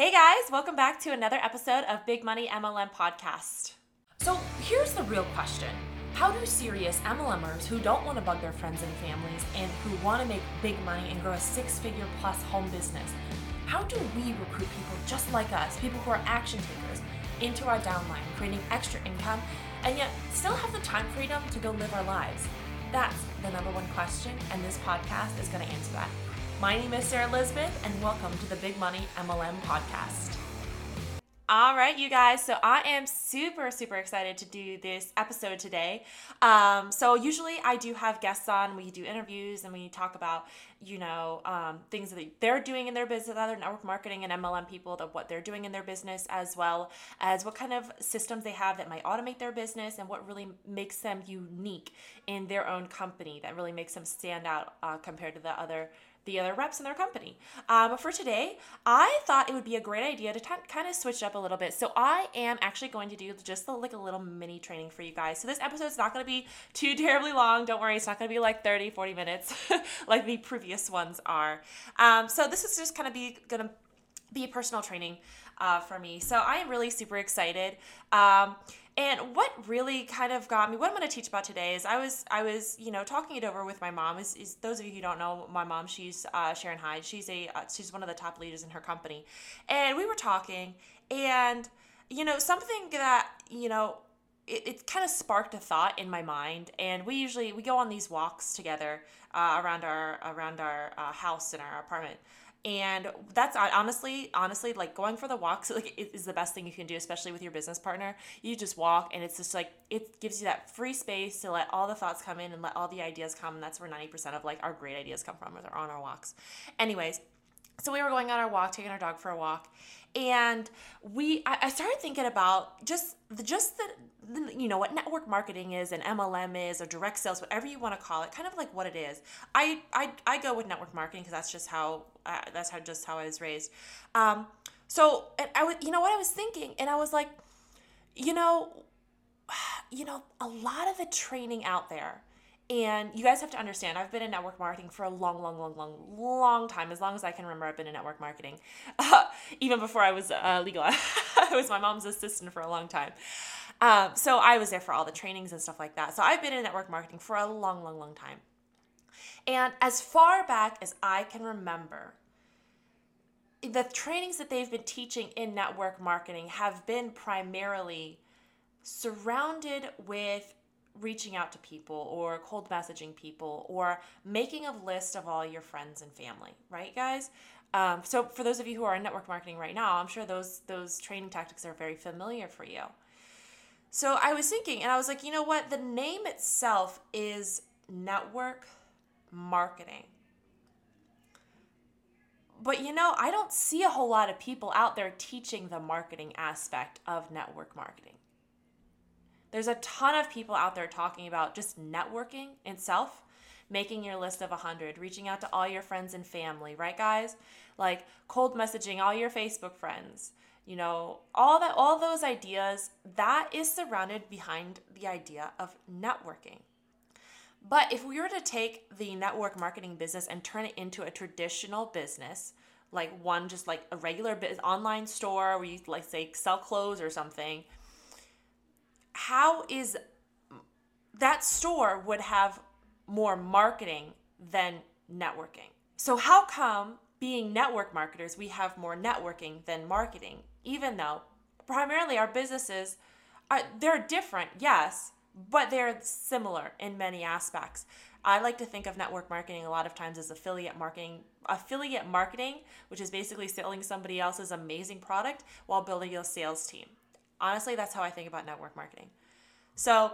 Hey guys, welcome back to another episode of Big Money MLM Podcast. So here's the real question How do serious MLMers who don't want to bug their friends and families and who want to make big money and grow a six figure plus home business, how do we recruit people just like us, people who are action takers, into our downline, creating extra income, and yet still have the time freedom to go live our lives? That's the number one question, and this podcast is going to answer that. My name is Sarah Elizabeth, and welcome to the Big Money MLM podcast. All right, you guys. So I am super, super excited to do this episode today. Um, so usually I do have guests on. We do interviews and we talk about, you know, um, things that they're doing in their business, other network marketing and MLM people, that what they're doing in their business, as well as what kind of systems they have that might automate their business and what really makes them unique in their own company. That really makes them stand out uh, compared to the other the other reps in their company. Uh, but for today, I thought it would be a great idea to t- kind of switch up a little bit. So I am actually going to do just a, like a little mini training for you guys. So this episode is not going to be too terribly long. Don't worry, it's not going to be like 30, 40 minutes like the previous ones are. Um, so this is just kind of be going to be a personal training uh, for me. So I am really super excited. Um, and what really kind of got me, what I'm going to teach about today is I was, I was, you know, talking it over with my mom. Is, is those of you who don't know my mom, she's uh, Sharon Hyde. She's a, uh, she's one of the top leaders in her company, and we were talking, and you know, something that you know, it, it kind of sparked a thought in my mind. And we usually we go on these walks together uh, around our around our uh, house in our apartment and that's honestly honestly like going for the walks like is the best thing you can do especially with your business partner. You just walk and it's just like it gives you that free space to let all the thoughts come in and let all the ideas come. And that's where 90% of like our great ideas come from are on our walks. Anyways so we were going on our walk taking our dog for a walk and we I, I started thinking about just the just the, the, you know what network marketing is and MLM is or direct sales whatever you want to call it kind of like what it is. I I, I go with network marketing because that's just how uh, that's how just how I was raised. Um so and I was you know what I was thinking? And I was like you know you know a lot of the training out there and you guys have to understand, I've been in network marketing for a long, long, long, long, long time. As long as I can remember, I've been in network marketing. Uh, even before I was uh, legal, I was my mom's assistant for a long time. Um, so I was there for all the trainings and stuff like that. So I've been in network marketing for a long, long, long time. And as far back as I can remember, the trainings that they've been teaching in network marketing have been primarily surrounded with reaching out to people or cold messaging people or making a list of all your friends and family, right, guys? Um, so for those of you who are in network marketing right now, I'm sure those those training tactics are very familiar for you. So I was thinking, and I was like, you know what? The name itself is network marketing. But you know, I don't see a whole lot of people out there teaching the marketing aspect of network marketing. There's a ton of people out there talking about just networking itself, making your list of 100, reaching out to all your friends and family, right guys? Like cold messaging all your Facebook friends. You know, all that all those ideas that is surrounded behind the idea of networking. But if we were to take the network marketing business and turn it into a traditional business, like one just like a regular online store where you like say sell clothes or something, how is that store would have more marketing than networking. So how come being network marketers we have more networking than marketing even though primarily our businesses are they're different, yes, but they're similar in many aspects. I like to think of network marketing a lot of times as affiliate marketing, affiliate marketing, which is basically selling somebody else's amazing product while building a sales team. Honestly, that's how I think about network marketing. So,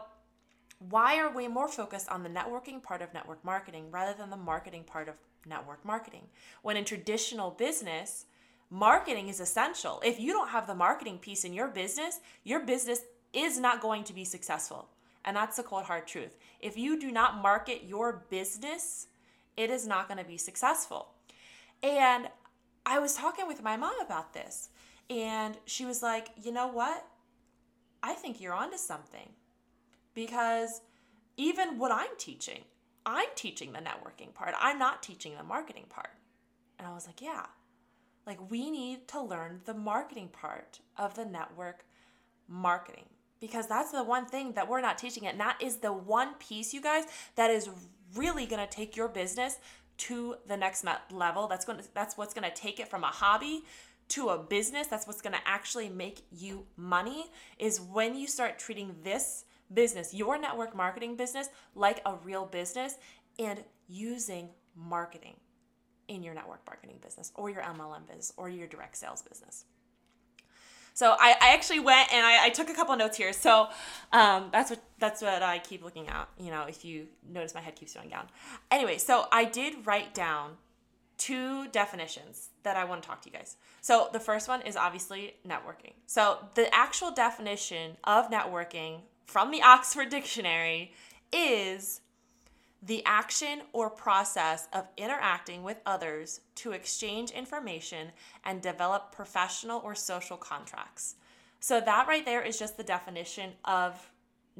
why are we more focused on the networking part of network marketing rather than the marketing part of network marketing? When in traditional business, marketing is essential. If you don't have the marketing piece in your business, your business is not going to be successful. And that's the cold hard truth. If you do not market your business, it is not going to be successful. And I was talking with my mom about this, and she was like, you know what? I think you're onto something. Because even what I'm teaching, I'm teaching the networking part. I'm not teaching the marketing part. And I was like, yeah. Like, we need to learn the marketing part of the network marketing because that's the one thing that we're not teaching it. And that is the one piece, you guys, that is really going to take your business to the next level. That's going to, that's what's going to take it from a hobby to a business. That's what's going to actually make you money is when you start treating this business, your network marketing business, like a real business and using marketing in your network marketing business or your MLM business or your direct sales business. So I, I actually went and I, I took a couple notes here. So um, that's what that's what I keep looking at. You know, if you notice my head keeps going down. Anyway, so I did write down two definitions that I want to talk to you guys. So the first one is obviously networking. So the actual definition of networking from the Oxford Dictionary is the action or process of interacting with others to exchange information and develop professional or social contracts. So, that right there is just the definition of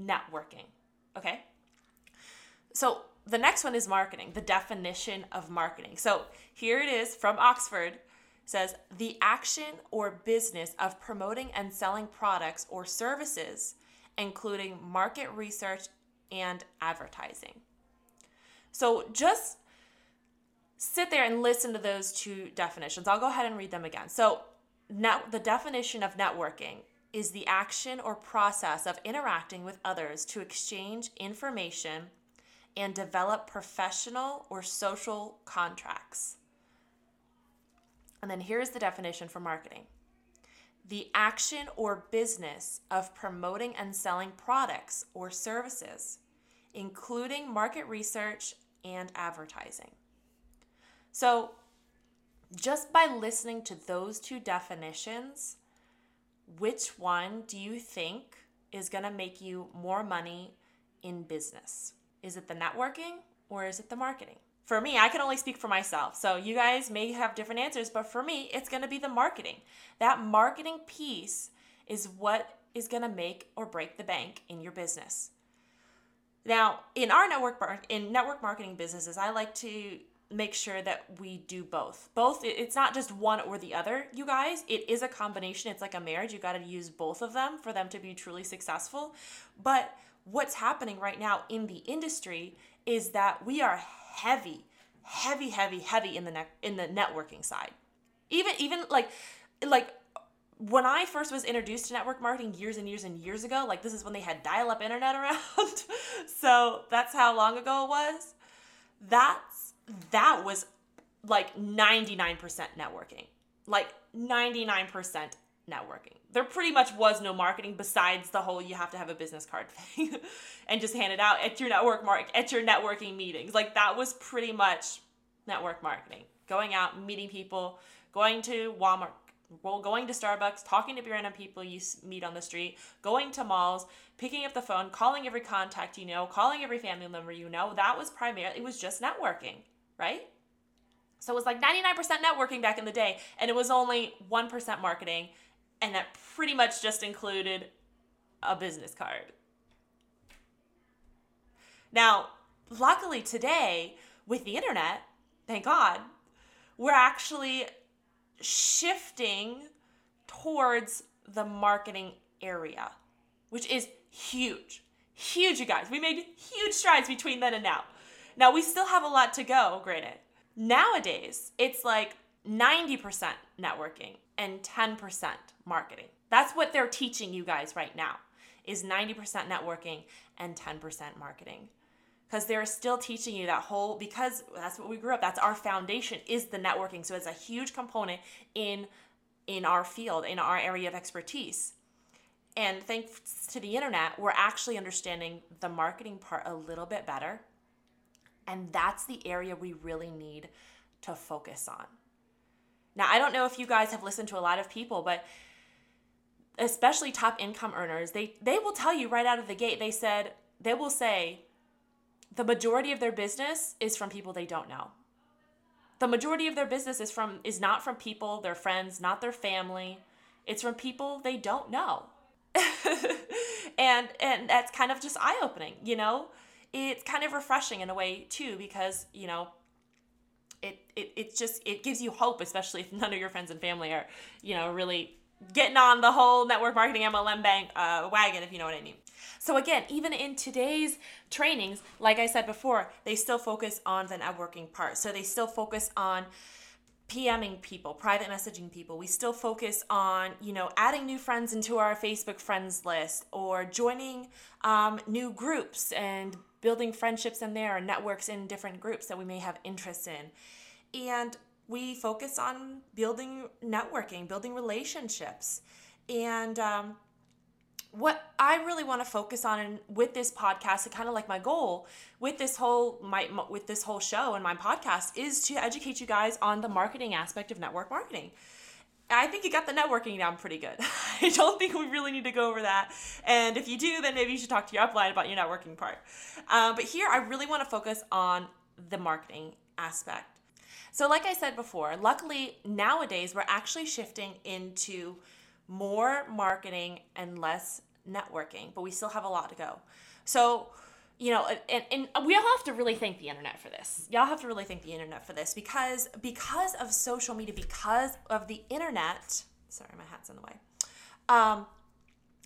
networking. Okay? So, the next one is marketing, the definition of marketing. So, here it is from Oxford says the action or business of promoting and selling products or services, including market research and advertising. So just sit there and listen to those two definitions. I'll go ahead and read them again. So, now the definition of networking is the action or process of interacting with others to exchange information and develop professional or social contracts. And then here's the definition for marketing the action or business of promoting and selling products or services, including market research and advertising. So, just by listening to those two definitions, which one do you think is going to make you more money in business? Is it the networking or is it the marketing? For me, I can only speak for myself. So you guys may have different answers, but for me, it's going to be the marketing. That marketing piece is what is going to make or break the bank in your business. Now, in our network in network marketing businesses, I like to make sure that we do both. Both it's not just one or the other, you guys. It is a combination. It's like a marriage. You got to use both of them for them to be truly successful. But what's happening right now in the industry is that we are heavy, heavy, heavy, heavy in the ne- in the networking side. Even even like like when I first was introduced to network marketing years and years and years ago, like this is when they had dial up internet around. so that's how long ago it was. That's that was like 99% networking. Like 99% networking. There pretty much was no marketing besides the whole you have to have a business card thing and just hand it out at your network mark at your networking meetings. Like that was pretty much network marketing. Going out, meeting people, going to Walmart, well, going to Starbucks, talking to random people you meet on the street, going to malls, picking up the phone, calling every contact you know, calling every family member you know. That was primarily, it was just networking, right? So it was like 99% networking back in the day, and it was only 1% marketing, and that pretty much just included a business card. Now, luckily today, with the internet, thank God, we're actually shifting towards the marketing area, which is huge. Huge, you guys. We made huge strides between then and now. Now, we still have a lot to go, granted. Nowadays, it's like 90% networking and 10% marketing. That's what they're teaching you guys right now is 90% networking and 10% marketing. Because they're still teaching you that whole because that's what we grew up that's our foundation is the networking. So it's a huge component in in our field in our area of expertise. And thanks to the internet we're actually understanding the marketing part a little bit better. And that's the area we really need to focus on now i don't know if you guys have listened to a lot of people but especially top income earners they they will tell you right out of the gate they said they will say the majority of their business is from people they don't know. The majority of their business is from is not from people, their friends, not their family. It's from people they don't know. and and that's kind of just eye-opening, you know? It's kind of refreshing in a way too because, you know, it, it it just it gives you hope, especially if none of your friends and family are, you know, really getting on the whole network marketing MLM bank uh, wagon, if you know what I mean. So again, even in today's trainings, like I said before, they still focus on the networking part. So they still focus on PMing people, private messaging people. We still focus on, you know, adding new friends into our Facebook friends list or joining um, new groups and building friendships in there and networks in different groups that we may have interests in. And we focus on building networking, building relationships. And um, what I really want to focus on with this podcast, and kind of like my goal with this whole my with this whole show and my podcast, is to educate you guys on the marketing aspect of network marketing. I think you got the networking down pretty good. I don't think we really need to go over that. And if you do, then maybe you should talk to your upline about your networking part. Um, but here, I really want to focus on the marketing aspect. So, like I said before, luckily nowadays we're actually shifting into more marketing and less networking, but we still have a lot to go. So, you know, and, and we all have to really thank the internet for this. Y'all have to really thank the internet for this because because of social media, because of the internet. Sorry, my hat's in the way. Um,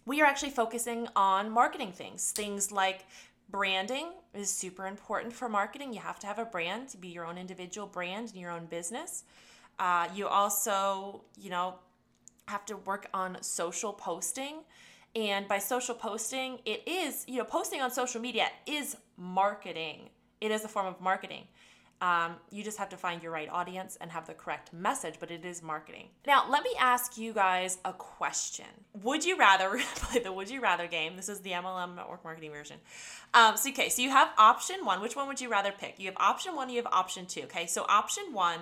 we are actually focusing on marketing things. Things like branding is super important for marketing. You have to have a brand to be your own individual brand in your own business. Uh, you also, you know, have to work on social posting. And by social posting, it is, you know, posting on social media is marketing. It is a form of marketing. Um, you just have to find your right audience and have the correct message, but it is marketing. Now, let me ask you guys a question. Would you rather play the Would You Rather game? This is the MLM network marketing version. Um, so, okay, so you have option one. Which one would you rather pick? You have option one, you have option two. Okay, so option one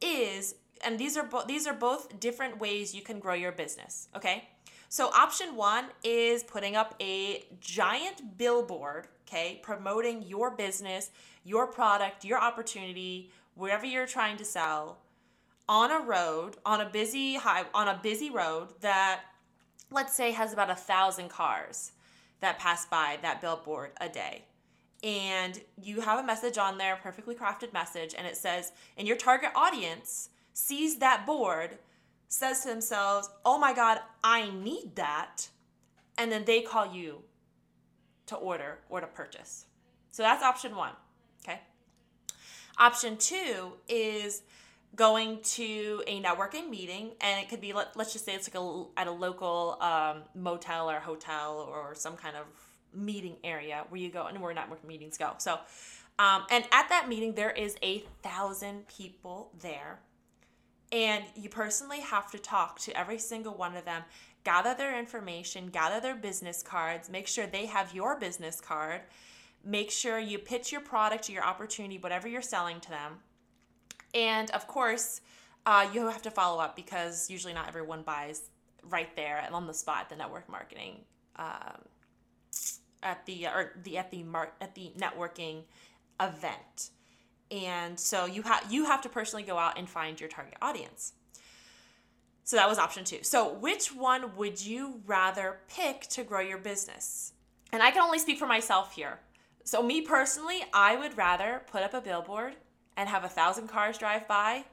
is and these are both these are both different ways you can grow your business okay? So option one is putting up a giant billboard okay promoting your business your product your opportunity whatever you're trying to sell on a road on a busy high on a busy road that let's say has about a thousand cars that pass by that billboard a day. And you have a message on there perfectly crafted message and it says in your target audience sees that board, says to themselves, oh my God, I need that. And then they call you to order or to purchase. So that's option one. Okay. Option two is going to a networking meeting, and it could be let, us just say it's like a, at a local um, motel or hotel or some kind of meeting area where you go and where networking meetings go. So, um, and at that meeting, there is a thousand people there and you personally have to talk to every single one of them, gather their information, gather their business cards, make sure they have your business card, make sure you pitch your product, your opportunity, whatever you're selling to them. And of course, uh, you have to follow up because usually not everyone buys right there and on the spot the network marketing um, at the or the at the mar- at the networking event and so you have you have to personally go out and find your target audience. So that was option two. So which one would you rather pick to grow your business? And i can only speak for myself here. So me personally i would rather put up a billboard and have a thousand cars drive by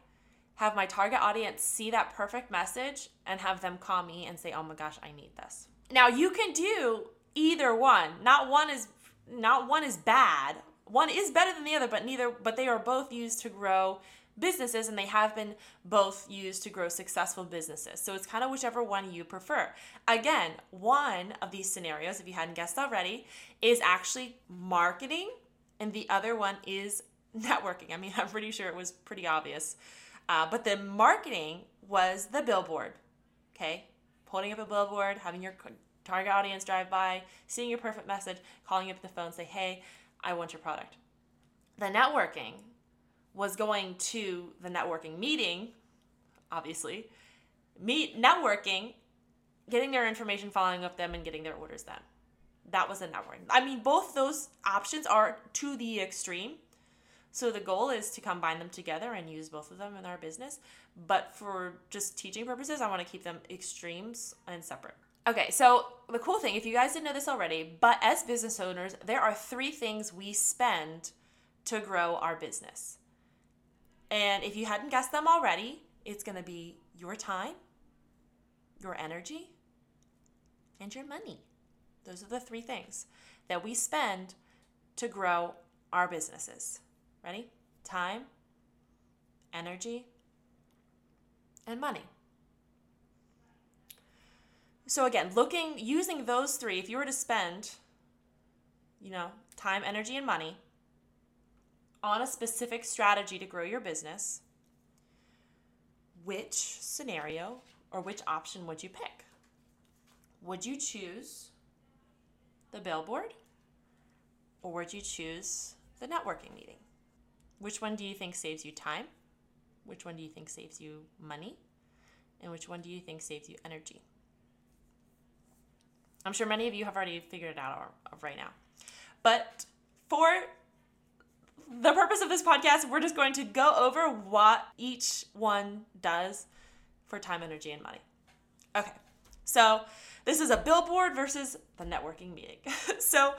have my target audience see that perfect message and have them call me and say oh my gosh i need this. Now you can do either one. Not one is not one is bad one is better than the other, but neither but they are both used to grow businesses and they have been both used to grow successful businesses. So it's kind of whichever one you prefer. Again, one of these scenarios, if you hadn't guessed already, is actually marketing and the other one is networking. I mean, I'm pretty sure it was pretty obvious. Uh, but the marketing was the billboard, okay? Putting up a billboard, having your target audience drive by, seeing your perfect message, calling up the phone, say, hey, I want your product. The networking was going to the networking meeting, obviously, meet networking, getting their information, following up them, and getting their orders then. That was the networking. I mean, both those options are to the extreme. So the goal is to combine them together and use both of them in our business. But for just teaching purposes, I want to keep them extremes and separate. Okay, so the cool thing, if you guys didn't know this already, but as business owners, there are three things we spend to grow our business. And if you hadn't guessed them already, it's going to be your time, your energy, and your money. Those are the three things that we spend to grow our businesses. Ready? Time, energy, and money. So again, looking using those three, if you were to spend, you know, time, energy, and money on a specific strategy to grow your business, which scenario or which option would you pick? Would you choose the billboard or would you choose the networking meeting? Which one do you think saves you time? Which one do you think saves you money? And which one do you think saves you energy? I'm sure many of you have already figured it out right now. But for the purpose of this podcast, we're just going to go over what each one does for time, energy, and money. Okay, so this is a billboard versus the networking meeting. so,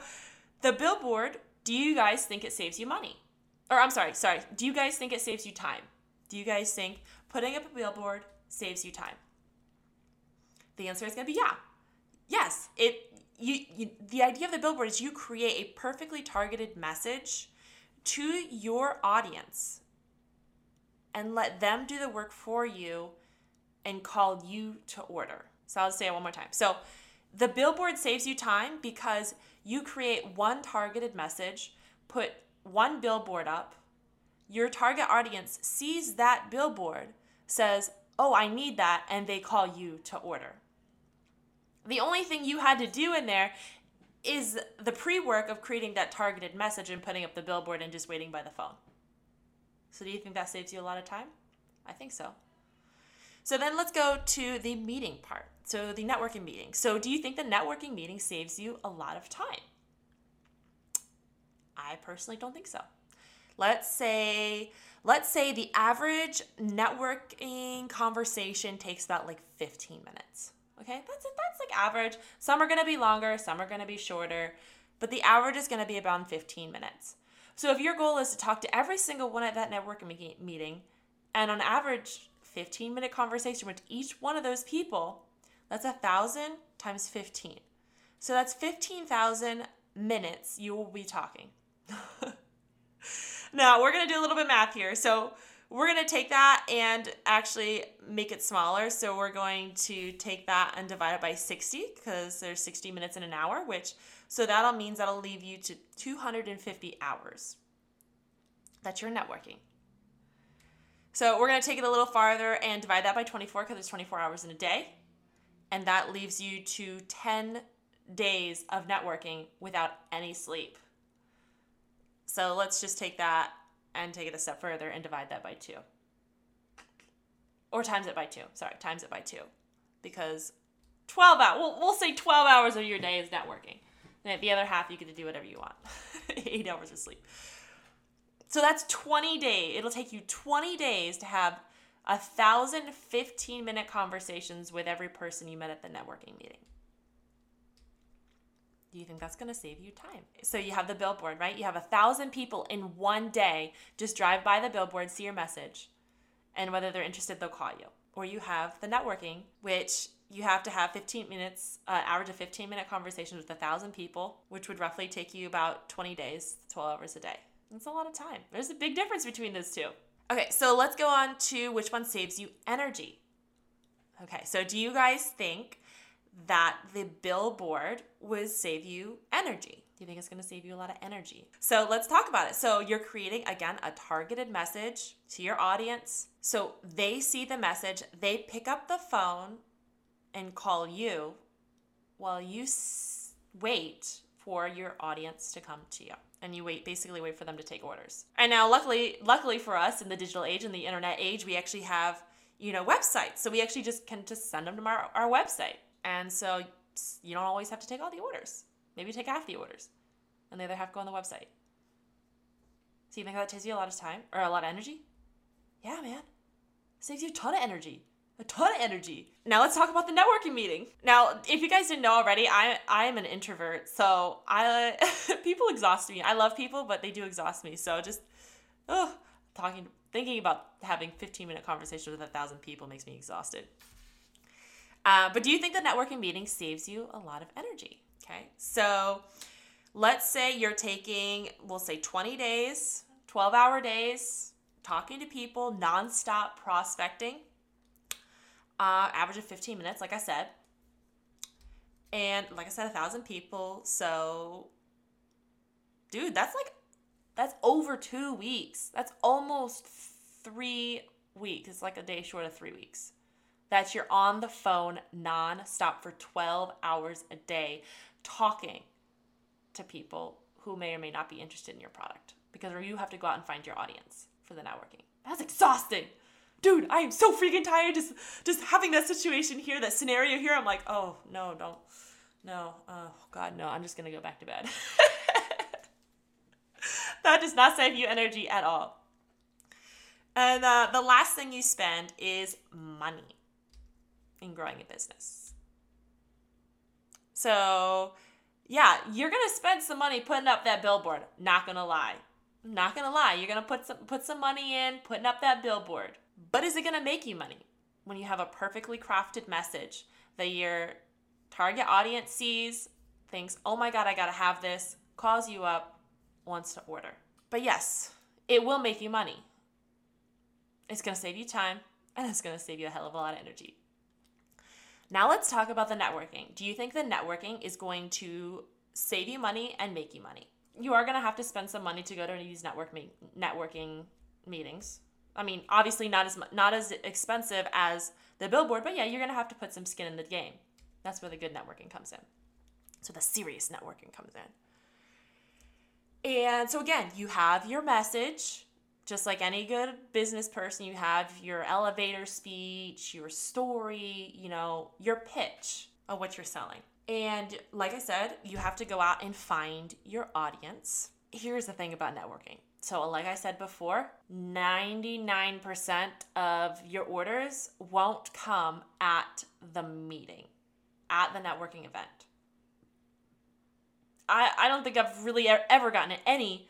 the billboard, do you guys think it saves you money? Or I'm sorry, sorry, do you guys think it saves you time? Do you guys think putting up a billboard saves you time? The answer is going to be yeah. Yes, it you, you the idea of the billboard is you create a perfectly targeted message to your audience and let them do the work for you and call you to order. So I'll say it one more time. So the billboard saves you time because you create one targeted message, put one billboard up, your target audience sees that billboard, says, Oh, I need that, and they call you to order. The only thing you had to do in there is the pre work of creating that targeted message and putting up the billboard and just waiting by the phone. So, do you think that saves you a lot of time? I think so. So then let's go to the meeting part. So the networking meeting. So do you think the networking meeting saves you a lot of time? I personally don't think so. Let's say let's say the average networking conversation takes about like 15 minutes. Okay? That's that's like average. Some are to be longer, some are to be shorter, but the average is to be about 15 minutes. So if your goal is to talk to every single one at that networking meeting and on average 15 minute conversation with each one of those people, that's a thousand times 15. So that's 15,000 minutes you will be talking. now we're to do a little bit math here. So we're going to take that and actually make it smaller. So we're going to take that and divide it by 60 because there's 60 minutes in an hour, which so that'll means that'll leave you to 250 hours that you're networking. So we're going to take it a little farther and divide that by 24 because there's 24 hours in a day. And that leaves you to 10 days of networking without any sleep. So let's just take that and take it a step further and divide that by two. Or times it by two. Sorry, times it by two. Because 12 hours, we'll, we'll say 12 hours of your day is networking. And the other half, you get to do whatever you want. Eight hours of sleep. So that's 20 days. It'll take you 20 days to have a thousand 15 minute conversations with every person you met at the networking meeting. Do you think that's going to save you time? So you have the billboard, right? You have a thousand people in one day just drive by the billboard, see your message, and whether they're interested, they'll call you. Or you have the networking, which you have to have 15 minutes, uh, average of 15 minute conversations with a thousand people, which would roughly take you about 20 days, 12 hours a day. That's a lot of time. There's a big difference between those two. Okay, so let's go on to which one saves you energy. Okay, so do you guys think that the billboard would save you energy? Do you think it's going to save you a lot of energy? So let's talk about it. So you're creating, again, a targeted message to your audience. So they see the message, they pick up the phone and call you while you s- wait for your audience to come to you and you wait basically wait for them to take orders. And now luckily luckily for us in the digital age and the internet age, we actually have, you know, websites. So we actually just can just send them to our, our website. And so you don't always have to take all the orders. Maybe take half the orders. And the other half go on the website. So you think that takes you a lot of time or a lot of energy? Yeah, man. saves you a ton of energy a ton of energy. Now let's talk about the networking meeting. Now, if you guys didn't know already, I I am an introvert, so I people exhaust me. I love people, but they do exhaust me. So just oh, talking thinking about having 15 minute conversations with a thousand people makes me exhausted. Uh, but do you think the networking meeting saves you a lot of energy? Okay, so let's say you're taking, we'll say 20 days, 12 hour days, talking to people, nonstop prospecting, uh, average of 15 minutes, like I said. And like I said, a thousand people. So, dude, that's like, that's over two weeks. That's almost three weeks. It's like a day short of three weeks. That you're on the phone non-stop for 12 hours a day talking to people who may or may not be interested in your product because you have to go out and find your audience for the networking. That's exhausting. Dude, I am so freaking tired just just having that situation here, that scenario here. I'm like, "Oh, no, don't. No. Oh, god, no. I'm just to go back to bed." that does not save you energy at all. And uh, the last thing you spend is money in growing a business. So, yeah, you're gonna spend some money putting up that billboard. Not gonna lie. Not gonna lie. You're gonna put some put some money in putting up that billboard. But is it gonna make you money when you have a perfectly crafted message that your target audience sees, thinks, "Oh my god, I gotta have this," calls you up, wants to order. But yes, it will make you money. It's gonna save you time and it's gonna save you a hell of a lot of energy. Now let's talk about the networking. Do you think the networking is going to save you money and make you money? You are going to have to spend some money to go to these network me- networking meetings. I mean, obviously not as not as expensive as the billboard, but yeah, you're going to have to put some skin in the game. That's where the good networking comes in. So the serious networking comes in. And so again, you have your message, just like any good business person, you have your elevator speech, your story, you know, your pitch of what you're selling. And like I said, you have to go out and find your audience. Here's the thing about networking. So, like I said before, 99% of your orders won't come at the meeting, at the networking event. I, I don't think I've really ever gotten any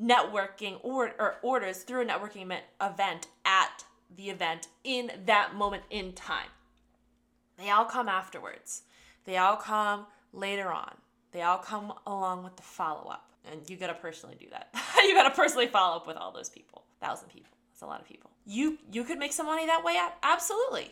networking or, or orders through a networking event at the event in that moment in time. They all come afterwards. They all come later on. They all come along with the follow up. And you gotta personally do that. you gotta personally follow up with all those people. Thousand people. That's a lot of people. You you could make some money that way. Absolutely.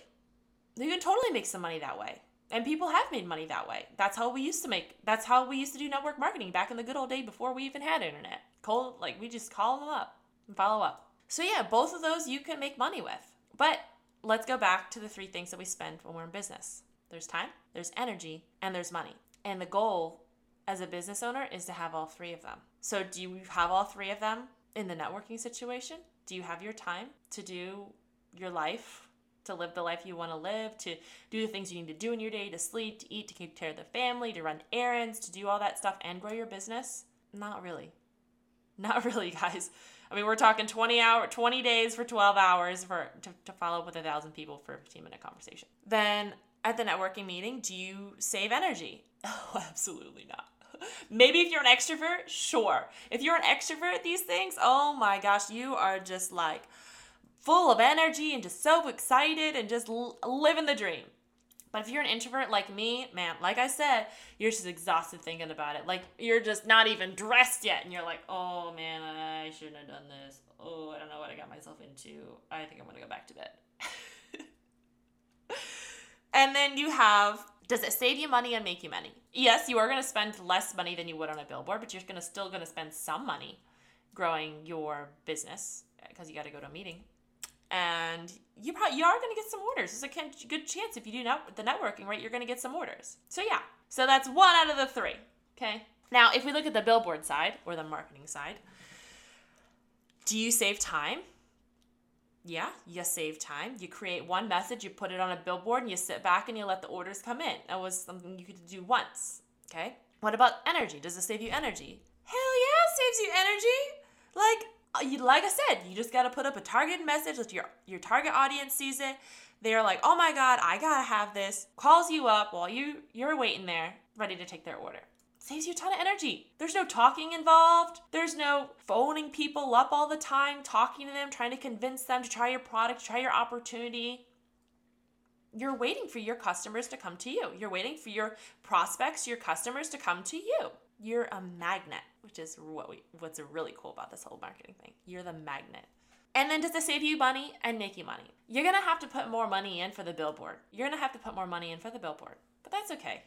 You can totally make some money that way. And people have made money that way. That's how we used to make that's how we used to do network marketing back in the good old day before we even had internet. Call like we just call them up and follow up. So yeah, both of those you can make money with. But let's go back to the three things that we spend when we're in business. There's time, there's energy, and there's money. And the goal as a business owner is to have all three of them. So do you have all three of them in the networking situation? Do you have your time to do your life, to live the life you want to live, to do the things you need to do in your day, to sleep, to eat, to take care of the family, to run errands, to do all that stuff and grow your business? Not really. Not really, guys. I mean, we're talking 20 hour, 20 days for 12 hours for to, to follow up with a thousand people for a 15 minute conversation. Then at the networking meeting, do you save energy? Oh, absolutely not. Maybe if you're an extrovert, sure. If you're an extrovert at these things, oh my gosh, you are just like full of energy and just so excited and just living the dream. But if you're an introvert like me, man, like I said, you're just exhausted thinking about it. Like you're just not even dressed yet, and you're like, oh man, I shouldn't have done this. Oh, I don't know what I got myself into. I think I'm gonna go back to bed. and then you have does it save you money and make you money? Yes, you are going to spend less money than you would on a billboard, but you're going to still going to spend some money growing your business because you got to go to a meeting and you probably you are going to get some orders. There's a good chance if you do net, the networking, right, you're going to get some orders. So yeah, so that's one out of the three. Okay. Now, if we look at the billboard side or the marketing side, do you save time? Yeah, you save time. You create one message, you put it on a billboard, and you sit back and you let the orders come in. That was something you could do once. Okay. What about energy? Does it save you energy? Hell yeah, it saves you energy. Like Uh, like I said, you just got to put up a targeted message that your your target audience sees it. They're like, "Oh my god, I got to have this." Calls you up while you you're waiting there, ready to take their order. saves you a ton of energy. There's no talking involved. There's no phoning people up all the time, talking to them, trying to convince them to try your product, try your opportunity. You're waiting for your customers to come to you. You're waiting for your prospects, your customers to come to you. You're a magnet, which is what we what's really cool about this whole marketing thing. You're the magnet. And then does it save you money and make you money? You're gonna have to put more money in for the billboard. You're gonna have to put more money in for the billboard. But that's okay.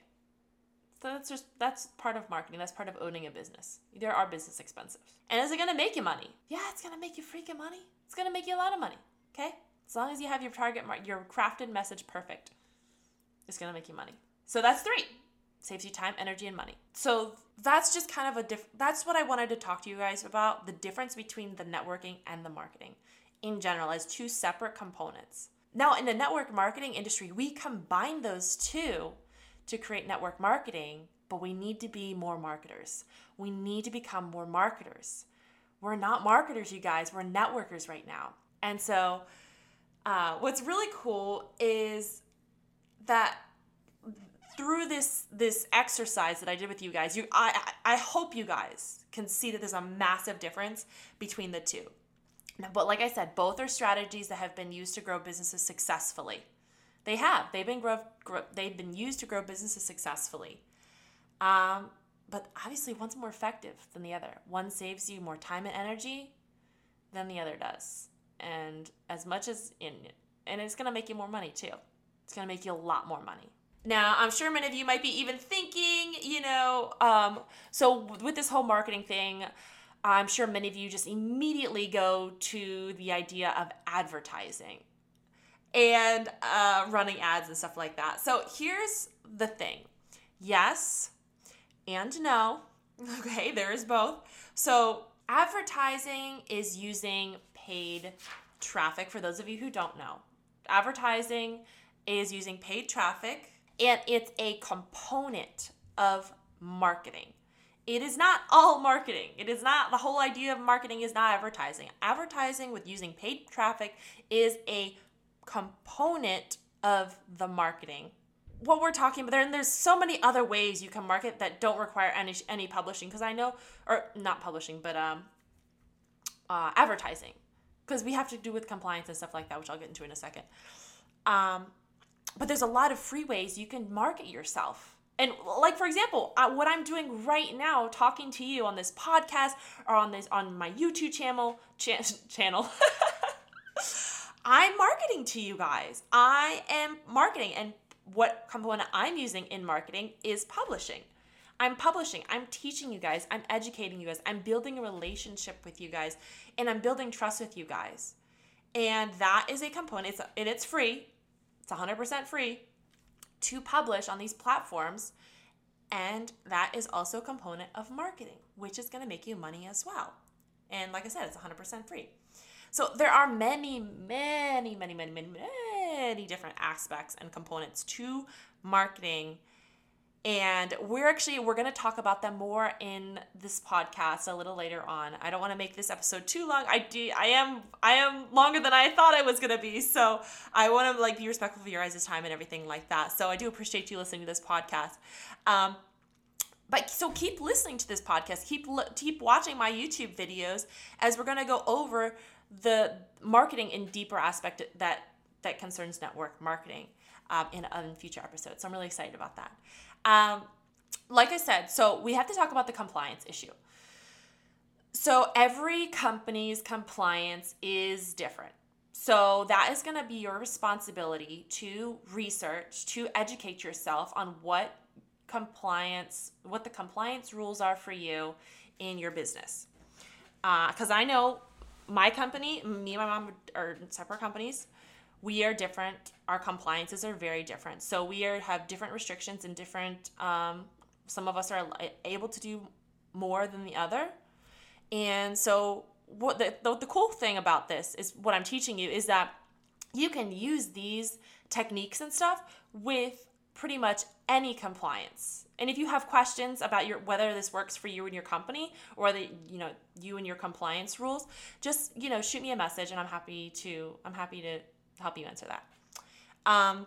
So that's just that's part of marketing. That's part of owning a business. There are business expenses. And is it gonna make you money? Yeah, it's gonna make you freaking money. It's gonna make you a lot of money. Okay? As long as you have your target mar- your crafted message perfect, it's gonna make you money. So that's three. Saves you time, energy, and money. So that's just kind of a diff. That's what I wanted to talk to you guys about the difference between the networking and the marketing in general as two separate components. Now, in the network marketing industry, we combine those two to create network marketing, but we need to be more marketers. We need to become more marketers. We're not marketers, you guys, we're networkers right now. And so, uh, what's really cool is that through this this exercise that I did with you guys, you I I hope you guys can see that there's a massive difference between the two. But like I said, both are strategies that have been used to grow businesses successfully. They have. They've been grow, grow they've been used to grow businesses successfully. Um, but obviously one's more effective than the other. One saves you more time and energy than the other does. And as much as in and it's going to make you more money too. It's going to make you a lot more money. Now, I'm sure many of you might be even thinking, you know, um, so with this whole marketing thing, I'm sure many of you just immediately go to the idea of advertising and uh, running ads and stuff like that. So here's the thing yes and no. Okay, there is both. So advertising is using paid traffic for those of you who don't know. Advertising is using paid traffic and it's a component of marketing. It is not all marketing. It is not the whole idea of marketing is not advertising. Advertising with using paid traffic is a component of the marketing. What we're talking about there, and there's so many other ways you can market that don't require any any publishing. Because I know, or not publishing, but um, uh, advertising, because we have to do with compliance and stuff like that, which I'll get into in a second. Um, but there's a lot of free ways you can market yourself. And like for example, what I'm doing right now, talking to you on this podcast or on this on my YouTube channel cha- channel. I'm marketing to you guys. I am marketing, and what component I'm using in marketing is publishing. I'm publishing, I'm teaching you guys, I'm educating you guys, I'm building a relationship with you guys, and I'm building trust with you guys. And that is a component, it's, and it's free, it's 100% free to publish on these platforms. And that is also a component of marketing, which is gonna make you money as well. And like I said, it's 100% free. So there are many, many, many, many, many, many different aspects and components to marketing. And we're actually we're going to talk about them more in this podcast a little later on. I don't want to make this episode too long. I do I am I am longer than I thought I was going to be. So I want to like be respectful of your guys' time and everything like that. So I do appreciate you listening to this podcast. Um, but so keep listening to this podcast keep keep watching my youtube videos as we're going to go over the marketing in deeper aspect that that concerns network marketing um, in, in future episodes. So I'm really excited about that. Um, like I said, so we have to talk about the compliance issue. So every company's compliance is different. So that is going to be your responsibility to research, to educate yourself on what compliance, what the compliance rules are for you in your business. Because uh, I know my company, me and my mom are separate companies. We are different. Our compliances are very different. So we are have different restrictions and different. Um, some of us are able to do more than the other, and so what the, the the cool thing about this is what I'm teaching you is that you can use these techniques and stuff with pretty much any compliance. And if you have questions about your whether this works for you and your company or the you know you and your compliance rules, just you know shoot me a message and I'm happy to I'm happy to help you answer that. Um,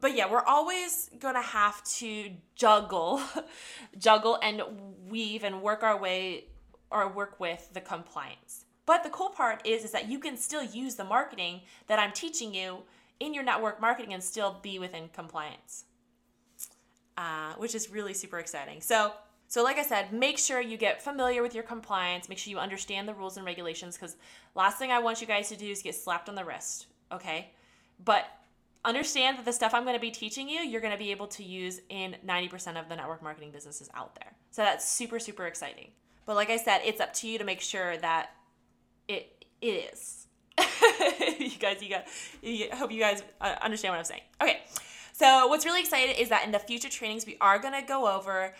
but yeah, we're always gonna have to juggle, juggle and weave and work our way or work with the compliance. But the cool part is, is that you can still use the marketing that I'm teaching you in your network marketing and still be within compliance, uh, which is really super exciting. So, so like I said, make sure you get familiar with your compliance. Make sure you understand the rules and regulations. Because last thing I want you guys to do is get slapped on the wrist. Okay, but understand that the stuff I'm going to be teaching you, you're going to be able to use in 90% of the network marketing businesses out there. So that's super super exciting. But like I said, it's up to you to make sure that it it is. you guys, you got. I hope you guys uh, understand what I'm saying. Okay, so what's really exciting is that in the future trainings we are gonna go over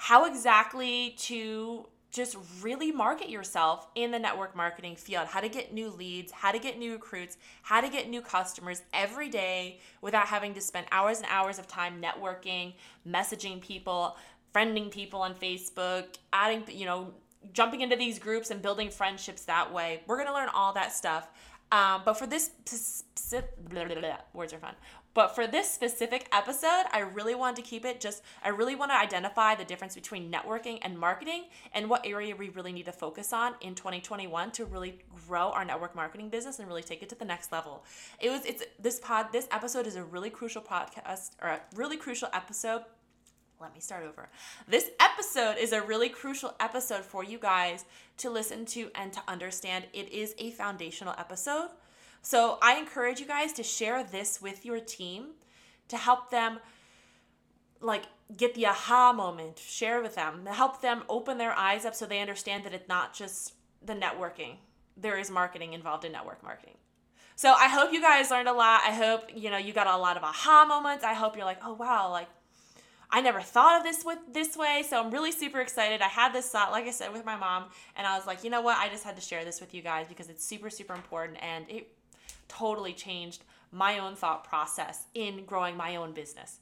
how exactly to just really market yourself in the network marketing field how to get new leads how to get new recruits how to get new customers every day without having to spend hours and hours of time networking messaging people friending people on facebook adding you know jumping into these groups and building friendships that way. We're gonna learn all that stuff. Um, but for this words are fun. But for this specific episode, I really wanted to keep it just, I really want to identify the difference between networking and marketing and what area we really need to focus on in 2021 to really grow our network marketing business and really take it to the next level. It was, it's, this pod, this episode is a really crucial podcast or a really crucial episode let me start over. This episode is a really crucial episode for you guys to listen to and to understand. It is a foundational episode. So I encourage you guys to share this with your team to help them like get the aha moment, share with them, help them open their eyes up so they understand that it's not just the networking. There is marketing involved in network marketing. So I hope you guys learned a lot. I hope, you know, you got a lot of aha moments. I hope you're like, "Oh wow, like I never thought of this with this way, so I'm really super excited. I had this thought, like I said, with my mom, and I was like, you know what? I just had to share this with you guys because it's super, super important, and it totally changed my own thought process in growing my own business.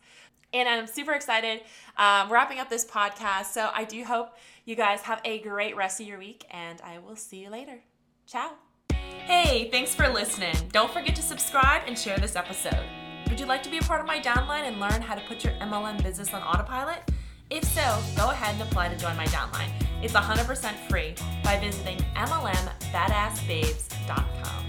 And I'm super excited um, wrapping up this podcast. So I do hope you guys have a great rest of your week, and I will see you later. Ciao. Hey, thanks for listening. Don't forget to subscribe and share this episode. Would you like to be a part of my downline and learn how to put your MLM business on autopilot? If so, go ahead and apply to join my downline. It's 100% free by visiting MLMBadassBabes.com.